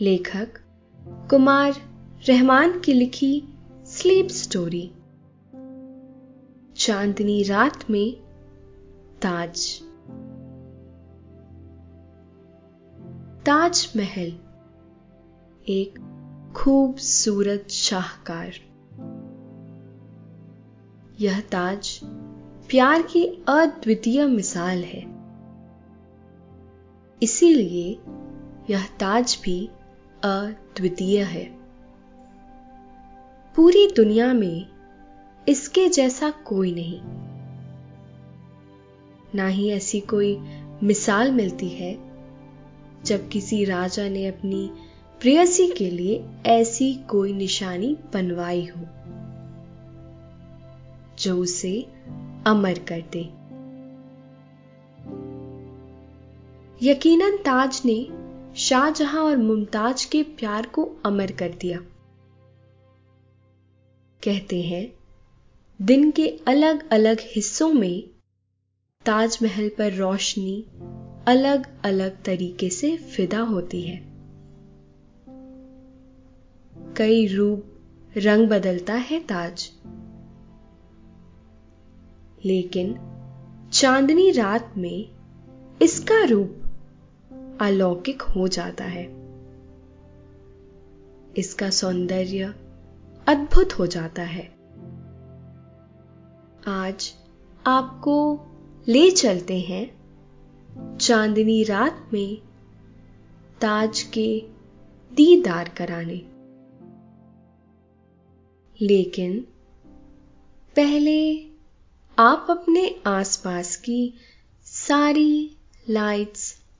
लेखक कुमार रहमान की लिखी स्लीप स्टोरी। चांदनी रात में ताज। ताज महल, एक खूबसूरत शाहकार। यह ताज प्यार की अद्वितीय मिसाल है। इसीलिए यह ताज भी अद्वितीय है। पूरी दुनिया में इसके जैसा कोई नहीं। ना ही ऐसी कोई मिसाल मिलती है, जब किसी राजा ने अपनी प्रेयसी के लिए ऐसी कोई निशानी बनवाई हो, जो उसे अमर कर दे। यकीनन ताज ने शाहजहां और मुमताज़ के प्यार को अमर कर दिया। कहते हैं, दिन के अलग अलग हिस्सों में ताजमहल पर रोशनी अलग अलग तरीके से फिदा होती है। कई रूप रंग बदलता है ताज। लेकिन चांदनी रात में इसका रूप अलौकिक हो जाता है। इसका सौंदर्य अद्भुत हो जाता है। आज आपको ले चलते हैं चांदनी रात में ताज के दीदार कराने। लेकिन पहले आप अपने आसपास की सारी लाइट्स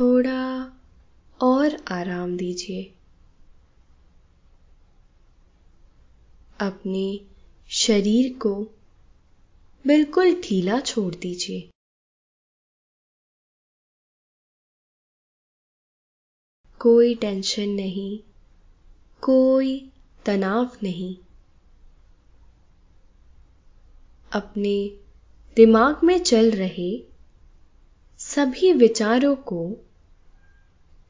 थोड़ा और आराम दीजिए। अपने शरीर को बिल्कुल ढीला छोड़ दीजिए। कोई टेंशन नहीं, कोई तनाव नहीं। अपने दिमाग में चल रहे सभी विचारों को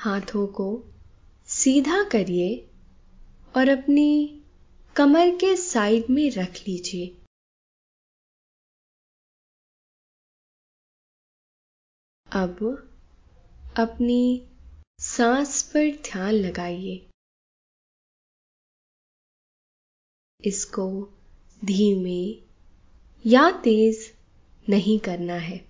हाथों को सीधा करिए और अपनी कमर के साइड में रख लीजिए। अब अपनी सांस पर ध्यान लगाइए। इसको धीमे या तेज नहीं करना है।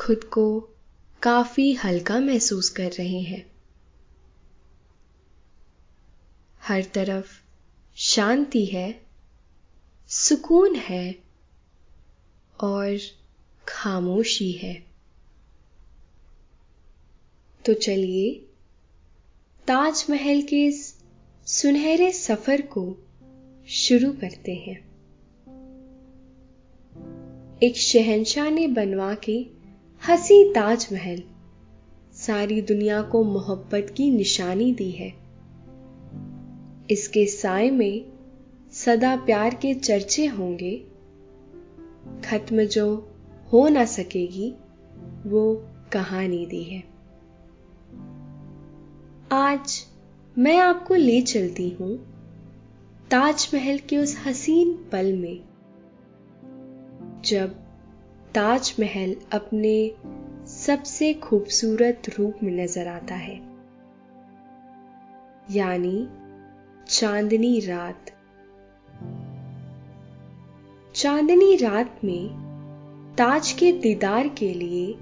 खुद को काफ़ी हल्का महसूस कर रहे हैं। हर तरफ़ शांति है, सुकून है और खामोशी है। तो चलिए ताजमहल के इस सुनहरे सफ़र को शुरू करते हैं। एक शहंशाह ने बनवा के हसी ताजमहल, सारी दुनिया को मोहब्बत की निशानी दी है। इसके साय में सदा प्यार के चर्चे होंगे। खत्म जो हो ना सकेगी, वो कहानी दी है। आज मैं आपको ले चलती हूँ ताजमहल के उस हसीन पल में, जब ताजमहल अपने सबसे खूबसूरत रूप में नज़र आता है। यानी चांदनी रात। चांदनी रात में ताज के दीदार के लिए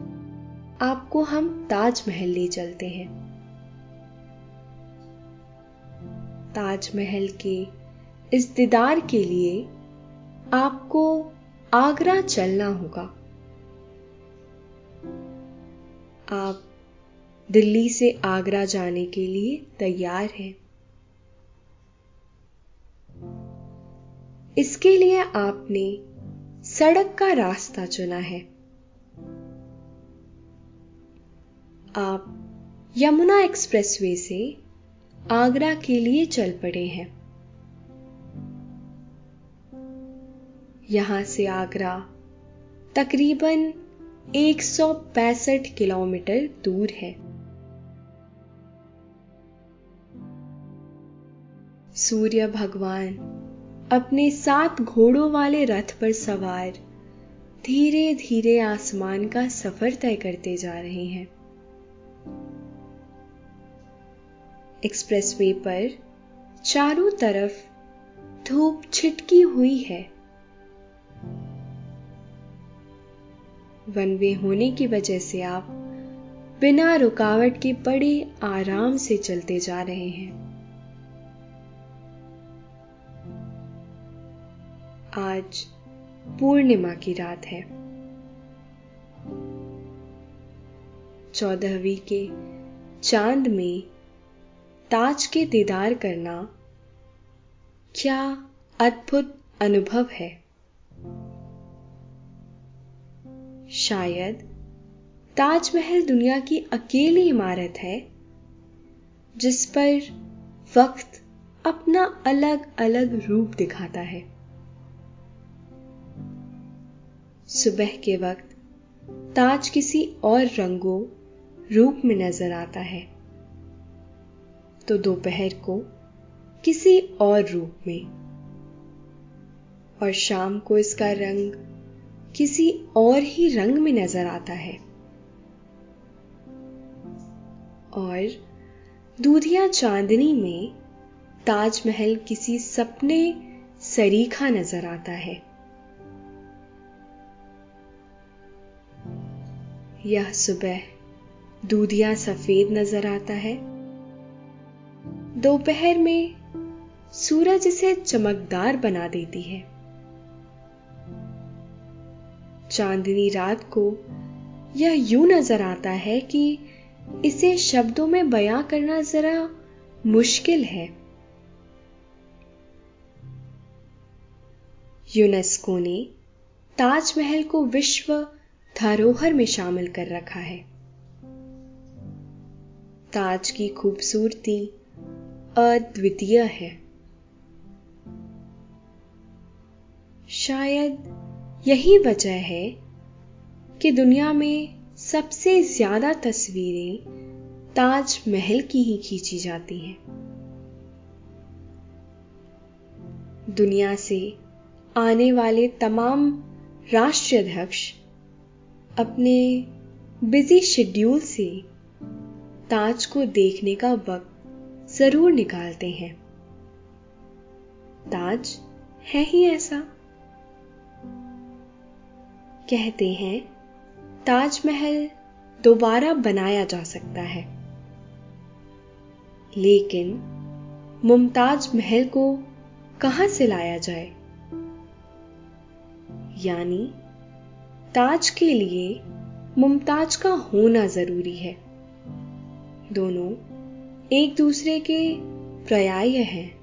आपको हम ताजमहल ले चलते हैं। ताजमहल के इस दीदार के लिए आपको आगरा चलना होगा। आप दिल्ली से आगरा जाने के लिए तैयार हैं। इसके लिए आपने सड़क का रास्ता चुना है। आप यमुना एक्सप्रेसवे से आगरा के लिए चल पड़े हैं। यहाँ से आगरा तकरीबन 165 किलोमीटर दूर है। सूर्य भगवान अपने सात घोड़ों वाले रथ पर सवार धीरे धीरे आसमान का सफ़र तय करते जा रहे हैं। एक्सप्रेसवे पर चारों तरफ़ धूप छिटकी हुई है। वन वे होने की वजह से आप बिना रुकावट के बड़े आराम से चलते जा रहे हैं। आज पूर्णिमा की रात है। चौदहवीं के चाँद में ताज के दीदार करना क्या अद्भुत अनुभव है। शायद ताजमहल दुनिया की अकेली इमारत है, जिस पर वक्त अपना अलग अलग रूप दिखाता है। सुबह के वक्त ताज किसी और रंगों, रूप में नज़र आता है। तो दोपहर को किसी और रूप में। और शाम को इसका रंग किसी और ही रंग में नज़र आता है। और दूधिया चांदनी में ताजमहल किसी सपने सरीखा नज़र आता है। यह सुबह दूधिया सफ़ेद नज़र आता है। दोपहर में सूरज इसे चमकदार बना देती है। चांदनी रात को यह यूँ नज़र आता है कि इसे शब्दों में बयां करना जरा मुश्किल है। यूनेस्को ने ताजमहल को विश्व धरोहर में शामिल कर रखा है। ताज की खूबसूरती अद्वितीय है। शायद यही वजह है कि दुनिया में सबसे ज़्यादा तस्वीरें ताजमहल की ही खींची जाती हैं। दुनिया से आने वाले तमाम राष्ट्राध्यक्ष अपने बिज़ी शेड्यूल से ताज को देखने का वक्त ज़रूर निकालते हैं। ताज है ही ऐसा। कहते हैं, ताजमहल दोबारा बनाया जा सकता है। लेकिन मुमताज़ महल को कहाँ से लाया जाए? यानी ताज के लिए मुमताज़ का होना ज़रूरी है। दोनों एक दूसरे के पर्याय हैं।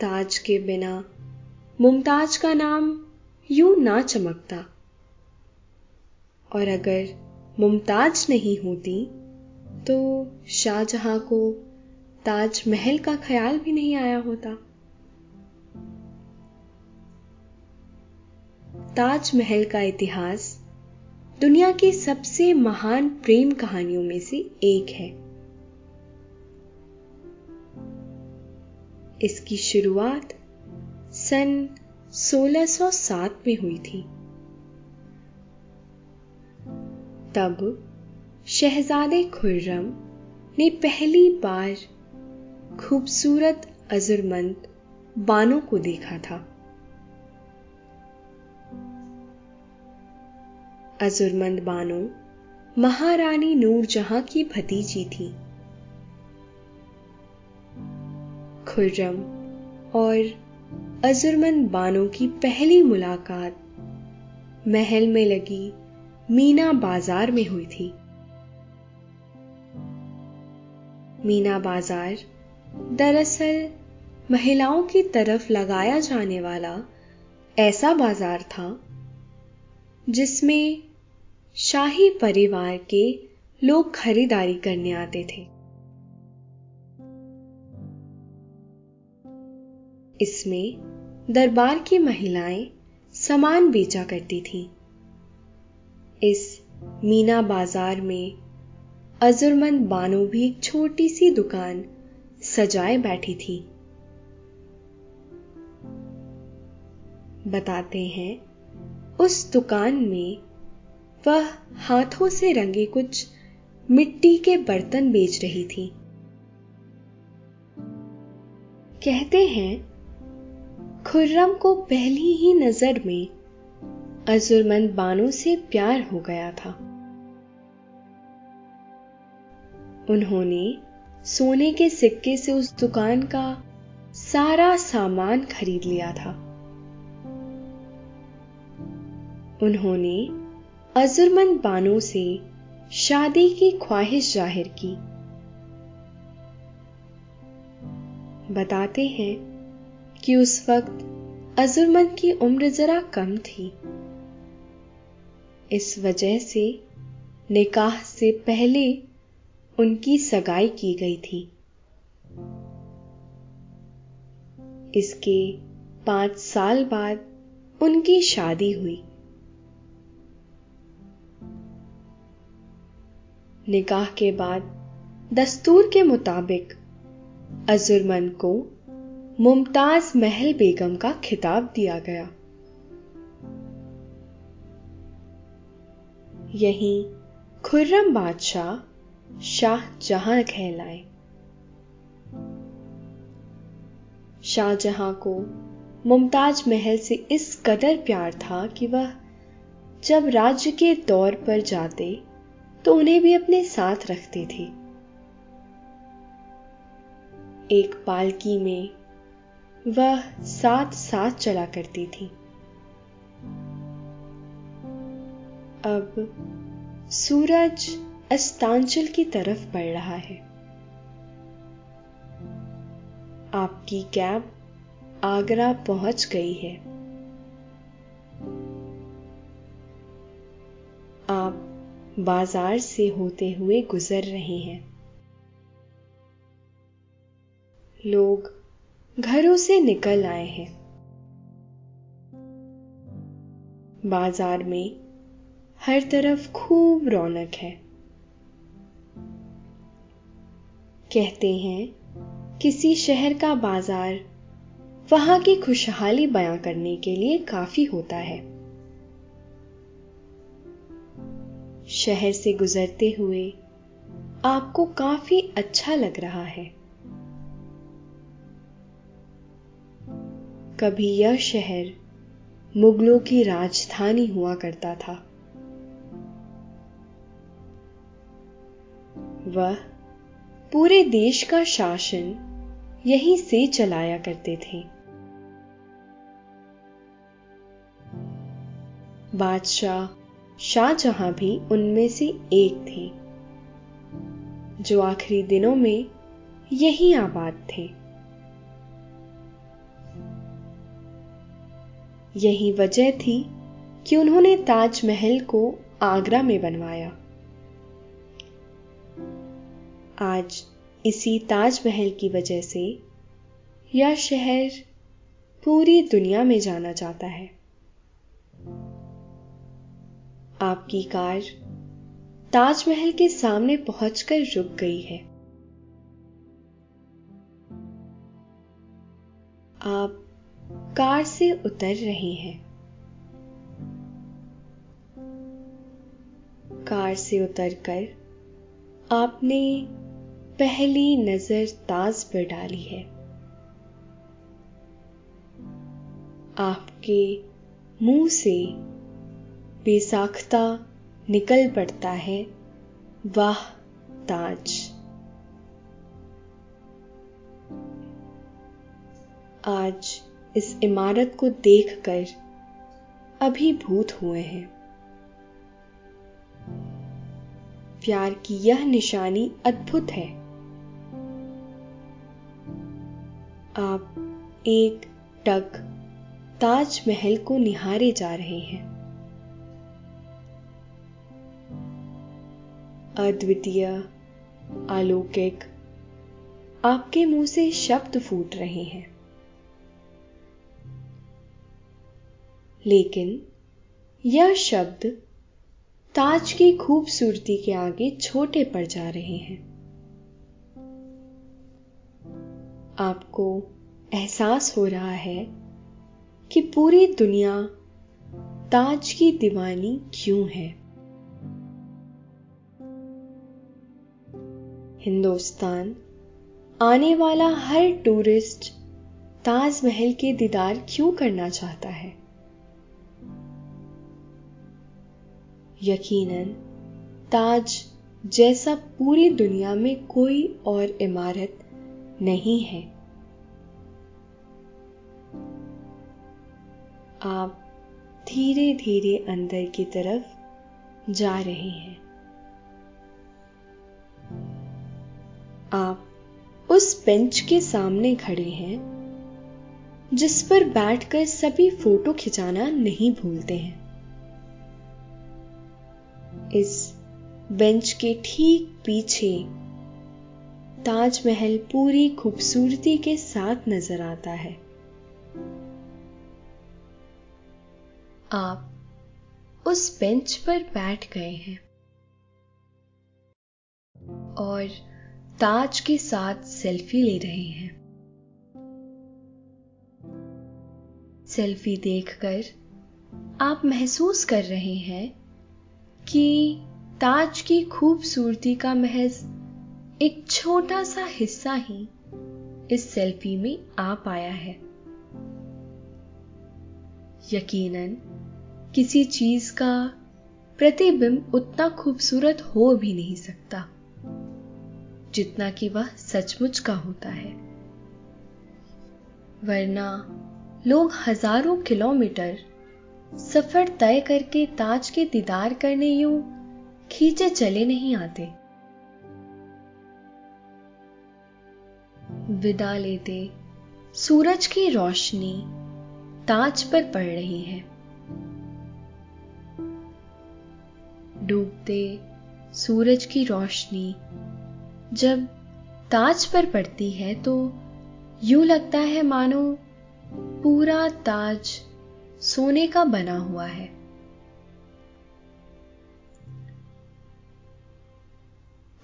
ताज के बिना मुमताज़ का नाम यूँ ना चमकता। और अगर मुमताज़ नहीं होती तो शाहजहां को ताजमहल का ख्याल भी नहीं आया होता। ताजमहल का इतिहास दुनिया की सबसे महान प्रेम कहानियों में से एक है। इसकी शुरुआत सन 1607 में हुई थी। तब शहजादे खुर्रम ने पहली बार खूबसूरत अजरमंद बानों को देखा था। अजुरमंद बानो महारानी नूरजहां की भतीजी थी। खुर्रम और अजरमंद बानो की पहली मुलाकात महल में लगी मीना बाज़ार में हुई थी। मीना बाज़ार दरअसल महिलाओं की तरफ़ लगाया जाने वाला ऐसा बाज़ार था, जिसमें शाही परिवार के लोग खरीदारी करने आते थे। इसमें दरबार की महिलाएँ सामान बेचा करती थी। इस मीना बाज़ार में अजुरमंद बानो भी एक छोटी सी दुकान सजाए बैठी थी। बताते हैं, उस दुकान में वह हाथों से रंगे कुछ मिट्टी के बर्तन बेच रही थी। कहते हैं खुर्रम को पहली ही नज़र में अजुरमंद बानो से प्यार हो गया था। उन्होंने सोने के सिक्के से उस दुकान का सारा सामान खरीद लिया था। उन्होंने अजुरमंद बानो से शादी की ख्वाहिश ज़ाहिर की। बताते हैं कि उस वक्त अजुरमंद की उम्र जरा कम थी। इस वजह से निकाह से पहले उनकी सगाई की गई थी। इसके पाँच साल बाद उनकी शादी हुई। निकाह के बाद दस्तूर के मुताबिक अजुरमन को मुमताज़ महल बेगम का खिताब दिया गया। यही खुर्रम बादशाह शाह जहाँ कहलाए। शाहजहां को मुमताज़ महल से इस कदर प्यार था कि वह जब राज्य के दौर पर जाते तो उन्हें भी अपने साथ रखते थे। एक पालकी में वह साथ साथ चला करती थी। अब सूरज अस्तांचल की तरफ़ बढ़ रहा है। आपकी कैब आगरा पहुँच गई है। आप बाज़ार से होते हुए गुजर रहे हैं। लोग घरों से निकल आए हैं। बाज़ार में हर तरफ़ खूब रौनक है। कहते हैं, किसी शहर का बाज़ार वहाँ की खुशहाली बयां करने के लिए काफ़ी होता है। शहर से गुजरते हुए आपको काफ़ी अच्छा लग रहा है। कभी यह शहर मुगलों की राजधानी हुआ करता था। वह पूरे देश का शासन यहीं से चलाया करते थे। बादशाह शाहजहां भी उनमें से एक थे, जो आखिरी दिनों में यही आबाद थे। यही वजह थी कि उन्होंने ताजमहल को आगरा में बनवाया। आज इसी ताजमहल की वजह से यह शहर पूरी दुनिया में जाना जाता है। आपकी कार ताजमहल के सामने पहुंचकर रुक गई है। आप कार से उतर रहे हैं। कार से उतरकर आपने पहली नज़र ताज पर डाली है। आपके मुँह से बेसाख्ता निकल पड़ता है, वाह, ताज। आज इस इमारत को देखकर अभिभूत हुए हैं। प्यार की यह निशानी अद्भुत है। आप एक टक ताजमहल को निहारे जा रहे हैं। अद्वितीय, अलौकिक, आपके मुँह से शब्द फूट रहे हैं। लेकिन यह शब्द ताज की खूबसूरती के आगे छोटे पड़ जा रहे हैं। आपको एहसास हो रहा है कि पूरी दुनिया ताज की दीवानी क्यों है? हिंदुस्तान आने वाला हर टूरिस्ट ताजमहल के दीदार क्यों करना चाहता है? यकीनन, ताज जैसा पूरी दुनिया में कोई और इमारत नहीं है। आप धीरे धीरे अंदर की तरफ़ जा रहे हैं। आप उस बेंच के सामने खड़े हैं, जिस पर बैठकर सभी फ़ोटो खिंचाना नहीं भूलते हैं। इस बेंच के ठीक पीछे ताजमहल पूरी खूबसूरती के साथ नज़र आता है। आप उस बेंच पर बैठ गए हैं और ताज के साथ सेल्फी ले रहे हैं। सेल्फी देखकर आप महसूस कर रहे हैं कि ताज की खूबसूरती का महज एक छोटा सा हिस्सा ही इस सेल्फी में आ पाया है। यकीनन, किसी चीज़ का प्रतिबिंब उतना खूबसूरत हो भी नहीं सकता, जितना कि वह सचमुच का होता है। वरना लोग हज़ारों किलोमीटर सफ़र तय करके ताज के दीदार करने यूँ खींचे चले नहीं आते। विदा लेते सूरज की रोशनी ताज पर पड़ रही है। डूबते सूरज की रोशनी जब ताज पर पड़ती है तो यूँ लगता है मानो पूरा ताज सोने का बना हुआ है।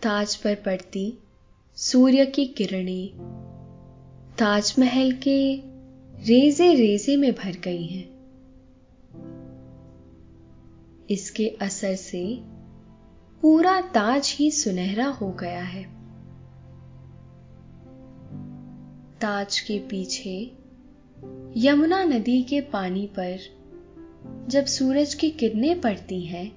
ताज पर पड़ती सूर्य की किरणें ताजमहल के रेजे रेजे में भर गई हैं। इसके असर से पूरा ताज ही सुनहरा हो गया है। ताज के पीछे यमुना नदी के पानी पर जब सूरज की किरणें पड़ती हैं,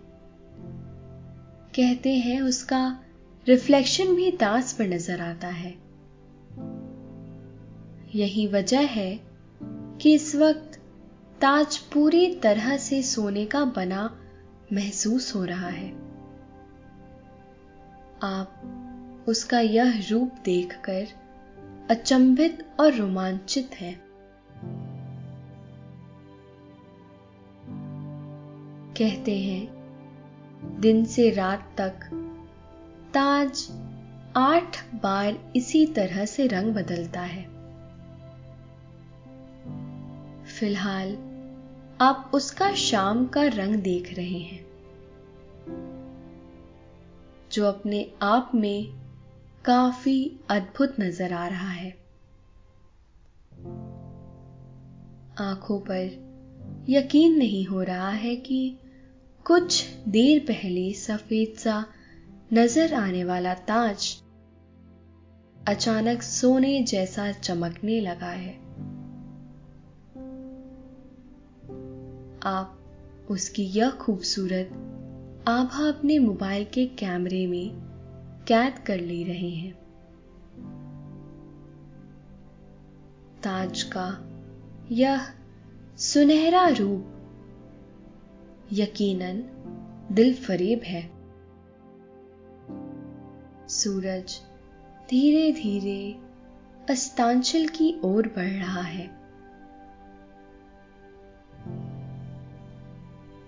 कहते हैं उसका रिफ्लेक्शन भी ताज पर नज़र आता है। यही वजह है कि इस वक्त ताज पूरी तरह से सोने का बना महसूस हो रहा है। आप उसका यह रूप देखकर अचंभित और रोमांचित हैं। कहते हैं, दिन से रात तक। ताज आठ बार इसी तरह से रंग बदलता है। फ़िलहाल, आप उसका शाम का रंग देख रहे हैं। जो अपने आप में काफ़ी अद्भुत नज़र आ रहा है। आँखों पर यकीन नहीं हो रहा है कि कुछ देर पहले सफ़ेद सा नज़र आने वाला ताज अचानक सोने जैसा चमकने लगा है। आप उसकी यह खूबसूरत आभा अपने मोबाइल के कैमरे में कैद कर ले रहे हैं। ताज का यह सुनहरा रूप यकीनन दिल फरेब है। सूरज धीरे धीरे अस्तांचल की ओर बढ़ रहा है।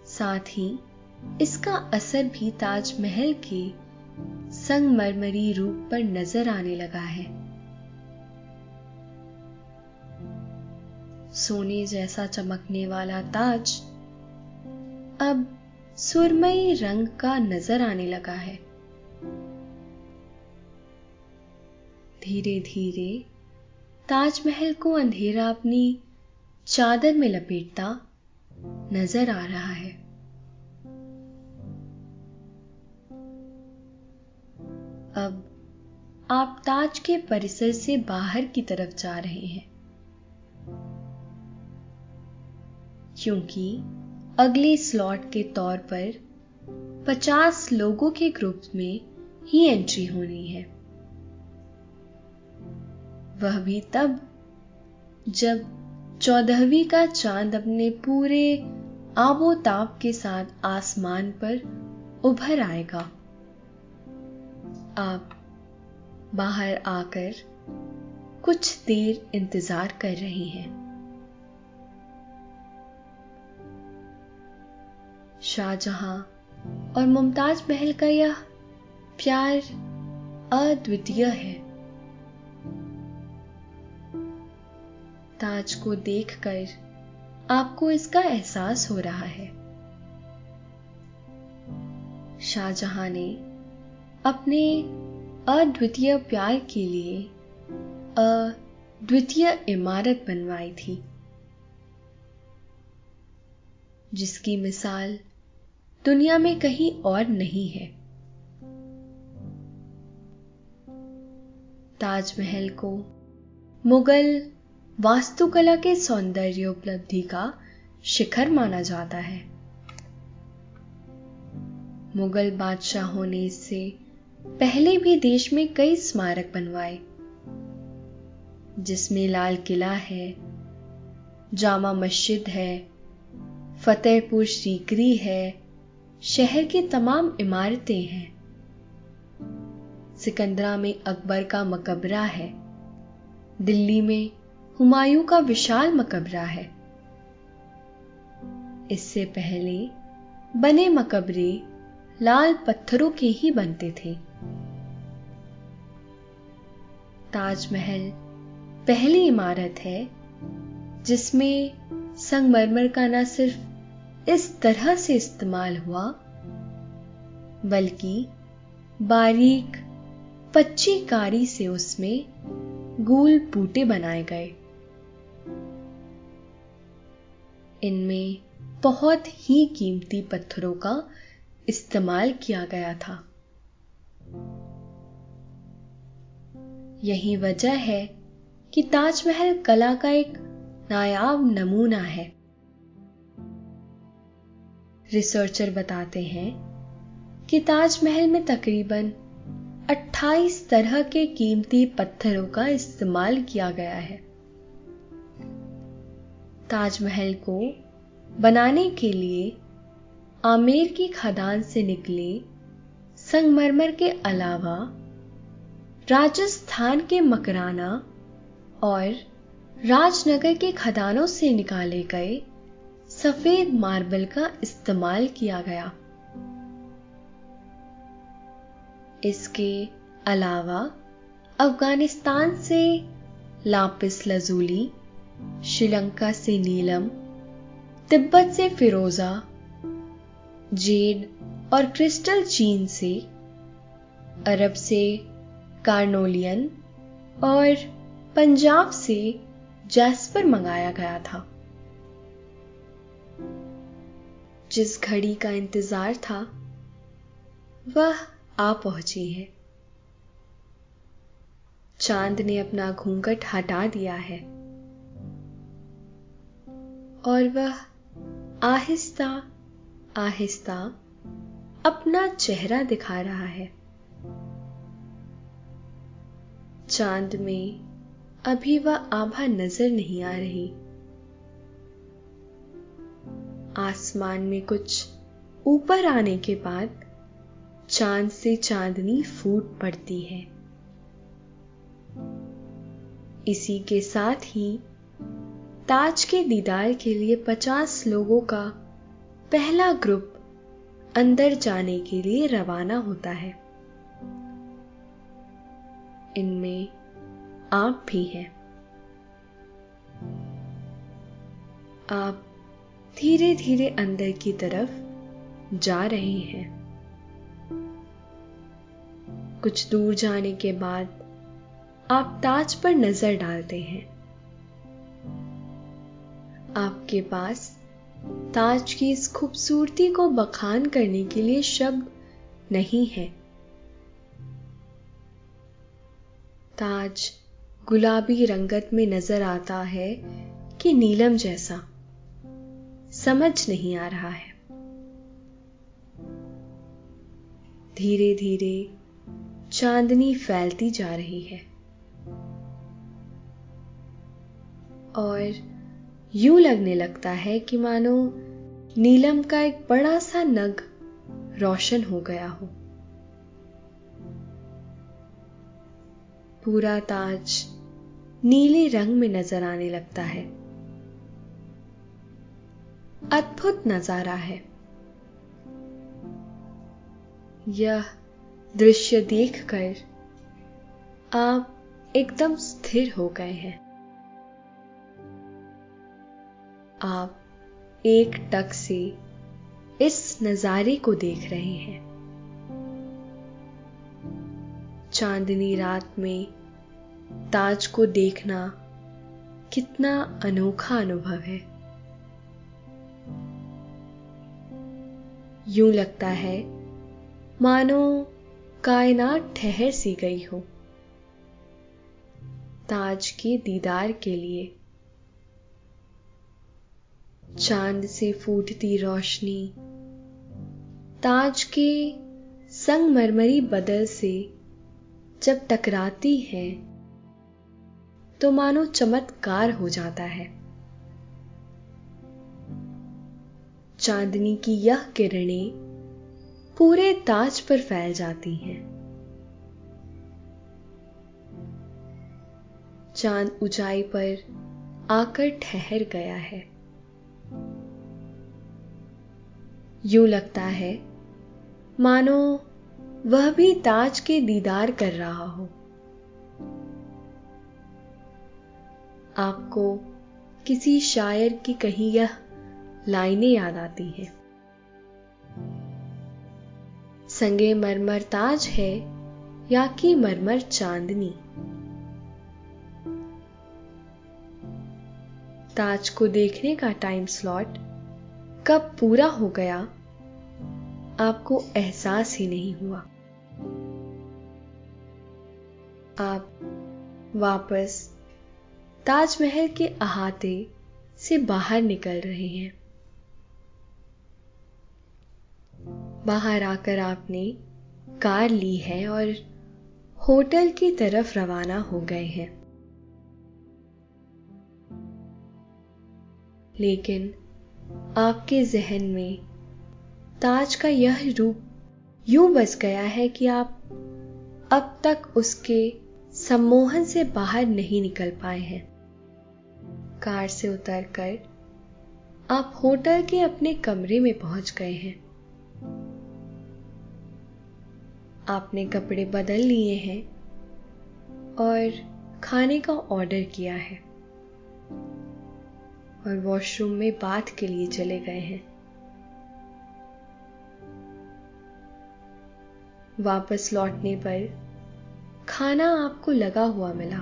साथ ही इसका असर भी ताजमहल के संगमरमरी रूप पर नज़र आने लगा है। सोने जैसा चमकने वाला ताज अब सुरमई रंग का नज़र आने लगा है। धीरे धीरे ताजमहल को अंधेरा अपनी चादर में लपेटता नज़र आ रहा है। अब आप ताज के परिसर से बाहर की तरफ़ जा रहे हैं, क्योंकि अगले स्लॉट के तौर पर 50 लोगों के ग्रुप में ही एंट्री होनी है। वह भी तब, जब चौदहवीं का चाँद अपने पूरे आबोताब के साथ आसमान पर उभर आएगा। आप बाहर आकर कुछ देर इंतज़ार कर रहे हैं। शाहजहां और मुमताज़ महल का यह प्यार अद्वितीय है। ताज को देखकर आपको इसका एहसास हो रहा है। शाहजहां ने अपने अद्वितीय प्यार के लिए अद्वितीय इमारत बनवाई थी, जिसकी मिसाल दुनिया में कहीं और नहीं है। ताजमहल को मुगल वास्तुकला के सौंदर्य उपलब्धि का शिखर माना जाता है। मुगल बादशाहों ने इससे पहले भी देश में कई स्मारक बनवाए, जिसमें लाल किला है, जामा मस्जिद है, फतेहपुर सीकरी है शहर की तमाम इमारतें हैं। सिकंदरा में अकबर का मकबरा है। दिल्ली में हुमायूं का विशाल मकबरा है। इससे पहले बने मकबरे लाल पत्थरों के ही बनते थे। ताजमहल पहली इमारत है, जिसमें संगमरमर का न सिर्फ़ इस तरह से इस्तेमाल हुआ, बल्कि बारीक पच्ची कारी से उसमें गोल बूटे बनाए गए। इनमें बहुत ही कीमती पत्थरों का इस्तेमाल किया गया था। यही वजह है कि ताजमहल कला का एक नायाब नमूना है। रिसर्चर बताते हैं कि ताजमहल में तकरीबन 28 तरह के कीमती पत्थरों का इस्तेमाल किया गया है। ताजमहल को बनाने के लिए आमेर की खदान से निकले संगमरमर के अलावा राजस्थान के मकराना और राजनगर के खदानों से निकाले गए सफ़ेद मार्बल का इस्तेमाल किया गया। इसके अलावा अफ़गानिस्तान से लापिस लजूली, श्रीलंका से नीलम, तिब्बत से फिरोजा, जेड और क्रिस्टल चीन से, अरब से कार्नोलियन और पंजाब से जैस्पर मंगाया गया था। जिस घड़ी का इंतज़ार था, वह आ पहुँची है। चाँद ने अपना घूंघट हटा दिया है और वह आहिस्ता आहिस्ता अपना चेहरा दिखा रहा है। चाँद में अभी वह आभा नज़र नहीं आ रही। आसमान में कुछ ऊपर आने के बाद चाँद से चांदनी फूट पड़ती है। इसी के साथ ही ताज के दीदार के लिए पचास लोगों का पहला ग्रुप अंदर जाने के लिए रवाना होता है। इनमें आप भी हैं। आप धीरे धीरे अंदर की तरफ़ जा रहे हैं। कुछ दूर जाने के बाद आप ताज पर नज़र डालते हैं। आपके पास ताज की इस खूबसूरती को बखान करने के लिए शब्द नहीं है। ताज गुलाबी रंगत में नज़र आता है कि नीलम जैसा। समझ नहीं आ रहा है। धीरे धीरे चांदनी फैलती जा रही है। और यूँ लगने लगता है कि मानो नीलम का एक बड़ा सा नग रोशन हो गया हो। पूरा ताज नीले रंग में नज़र आने लगता है। अद्भुत नज़ारा है। यह दृश्य देखकर आप एकदम स्थिर हो गए हैं। आप एक टक से इस नजारे को देख रहे हैं। चांदनी रात में ताज को देखना कितना अनोखा अनुभव है। यूँ लगता है, मानो कायनात ठहर सी गई हो। ताज के दीदार के लिए। चाँद से फूटती रोशनी। ताज के संगमरमरी बदल से जब टकराती है तो मानो चमत्कार हो जाता है। चांदनी की यह किरणें पूरे ताज पर फैल जाती हैं। चाँद ऊंचाई पर आकर ठहर गया है। यूँ लगता है, मानो वह भी ताज के दीदार कर रहा हो। आपको किसी शायर की कही यह लाइनें याद आती हैं। संगे मरमर ताज है या की मरमर चांदनी। ताज को देखने का टाइम स्लॉट कब पूरा हो गया, आपको एहसास ही नहीं हुआ। आप वापस ताजमहल के अहाते से बाहर निकल रहे हैं। बाहर आकर आपने कार ली है और होटल की तरफ़ रवाना हो गए हैं। लेकिन आपके जहन में ताज का यह रूप यूँ बस गया है कि आप अब तक उसके सम्मोहन से बाहर नहीं निकल पाए हैं। कार से उतरकर आप होटल के अपने कमरे में पहुँच गए हैं। आपने कपड़े बदल लिए हैं और खाने का ऑर्डर किया है और वॉशरूम में बाथ के लिए चले गए हैं। वापस लौटने पर खाना आपको लगा हुआ मिला।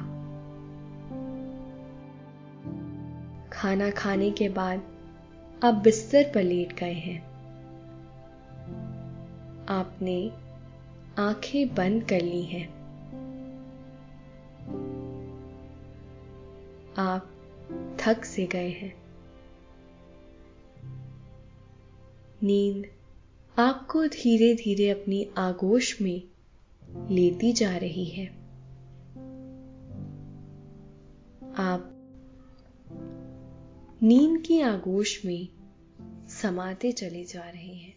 खाना खाने के बाद आप बिस्तर पर लेट गए हैं। आपने आँखें बंद कर ली हैं। आप थक से गए हैं। नींद आपको धीरे धीरे अपनी आगोश में लेती जा रही है। आप नींद की आगोश में समाते चले जा रहे हैं।